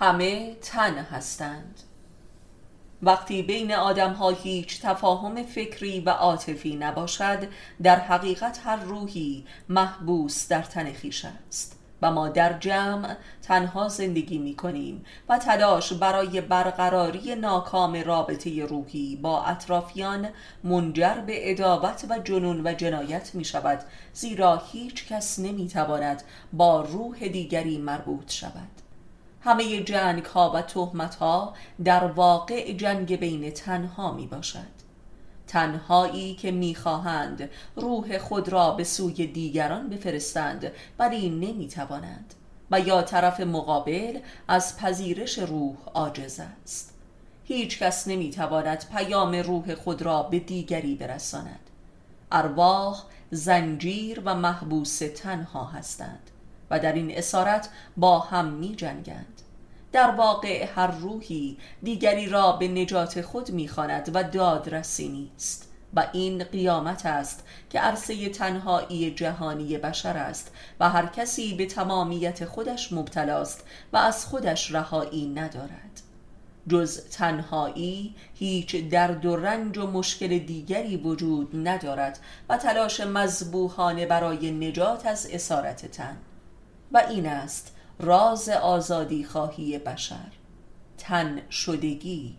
همه تن هستند. وقتی بین آدم ها هیچ تفاهم فکری و عاطفی نباشد در حقیقت هر روحی محبوس در تن خیش است. و ما در جمع تنها زندگی می کنیم و تلاش برای برقراری ناکام رابطه روحی با اطرافیان منجر به ادابت و جنون و جنایت می شود زیرا هیچ کس نمی تواند با روح دیگری مربوط شود. همه جنگ ها و تهمت ها در واقع جنگ بین تنها می باشد. تنهایی که می‌خواهند روح خود را به سوی دیگران بفرستند ولی نمی‌توانند و یا طرف مقابل از پذیرش روح عاجز است. هیچ کس نمی‌تواند پیام روح خود را به دیگری برساند. ارواح زنجیر و محبوس تنها هستند. و در این اسارت با هم می جنگند. در واقع هر روحی دیگری را به نجات خود می‌خواند و دادرسی نیست. و این قیامت است که عرصه تنهایی جهانی بشر است و هر کسی به تمامیت خودش مبتلاست و از خودش رهایی ندارد. جز تنهایی هیچ درد و رنج و مشکل دیگری وجود ندارد و تلاش مذبوحانه برای نجات از اسارت تن. و این است راز آزادی خواهی بشر. تن شدگی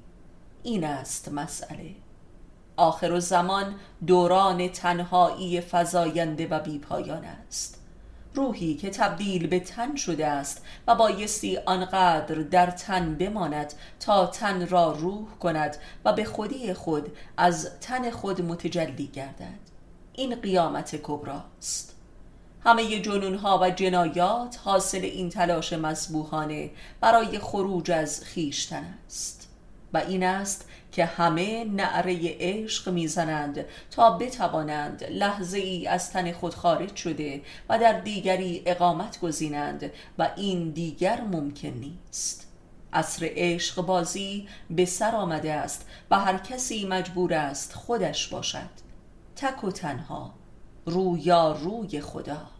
این است مسئله. آخر و زمان دوران تنهایی فزاینده و بیپایان است. روحی که تبدیل به تن شده است و بایستی آنقدر در تن بماند تا تن را روح کند و به خودی خود از تن خود متجلی گردد. این قیامت کبراست. همه جنون ها و جنایات حاصل این تلاش مذبوحانه برای خروج از خیشتن است. و این است که همه نعره عشق می‌زنند تا بتوانند لحظه ای از تن خود خارج شده و در دیگری اقامت گزینند و این دیگر ممکن نیست. عصر عشق بازی به سر آمده است و هر کسی مجبور است خودش باشد. تک و تنها رویا روی خدا.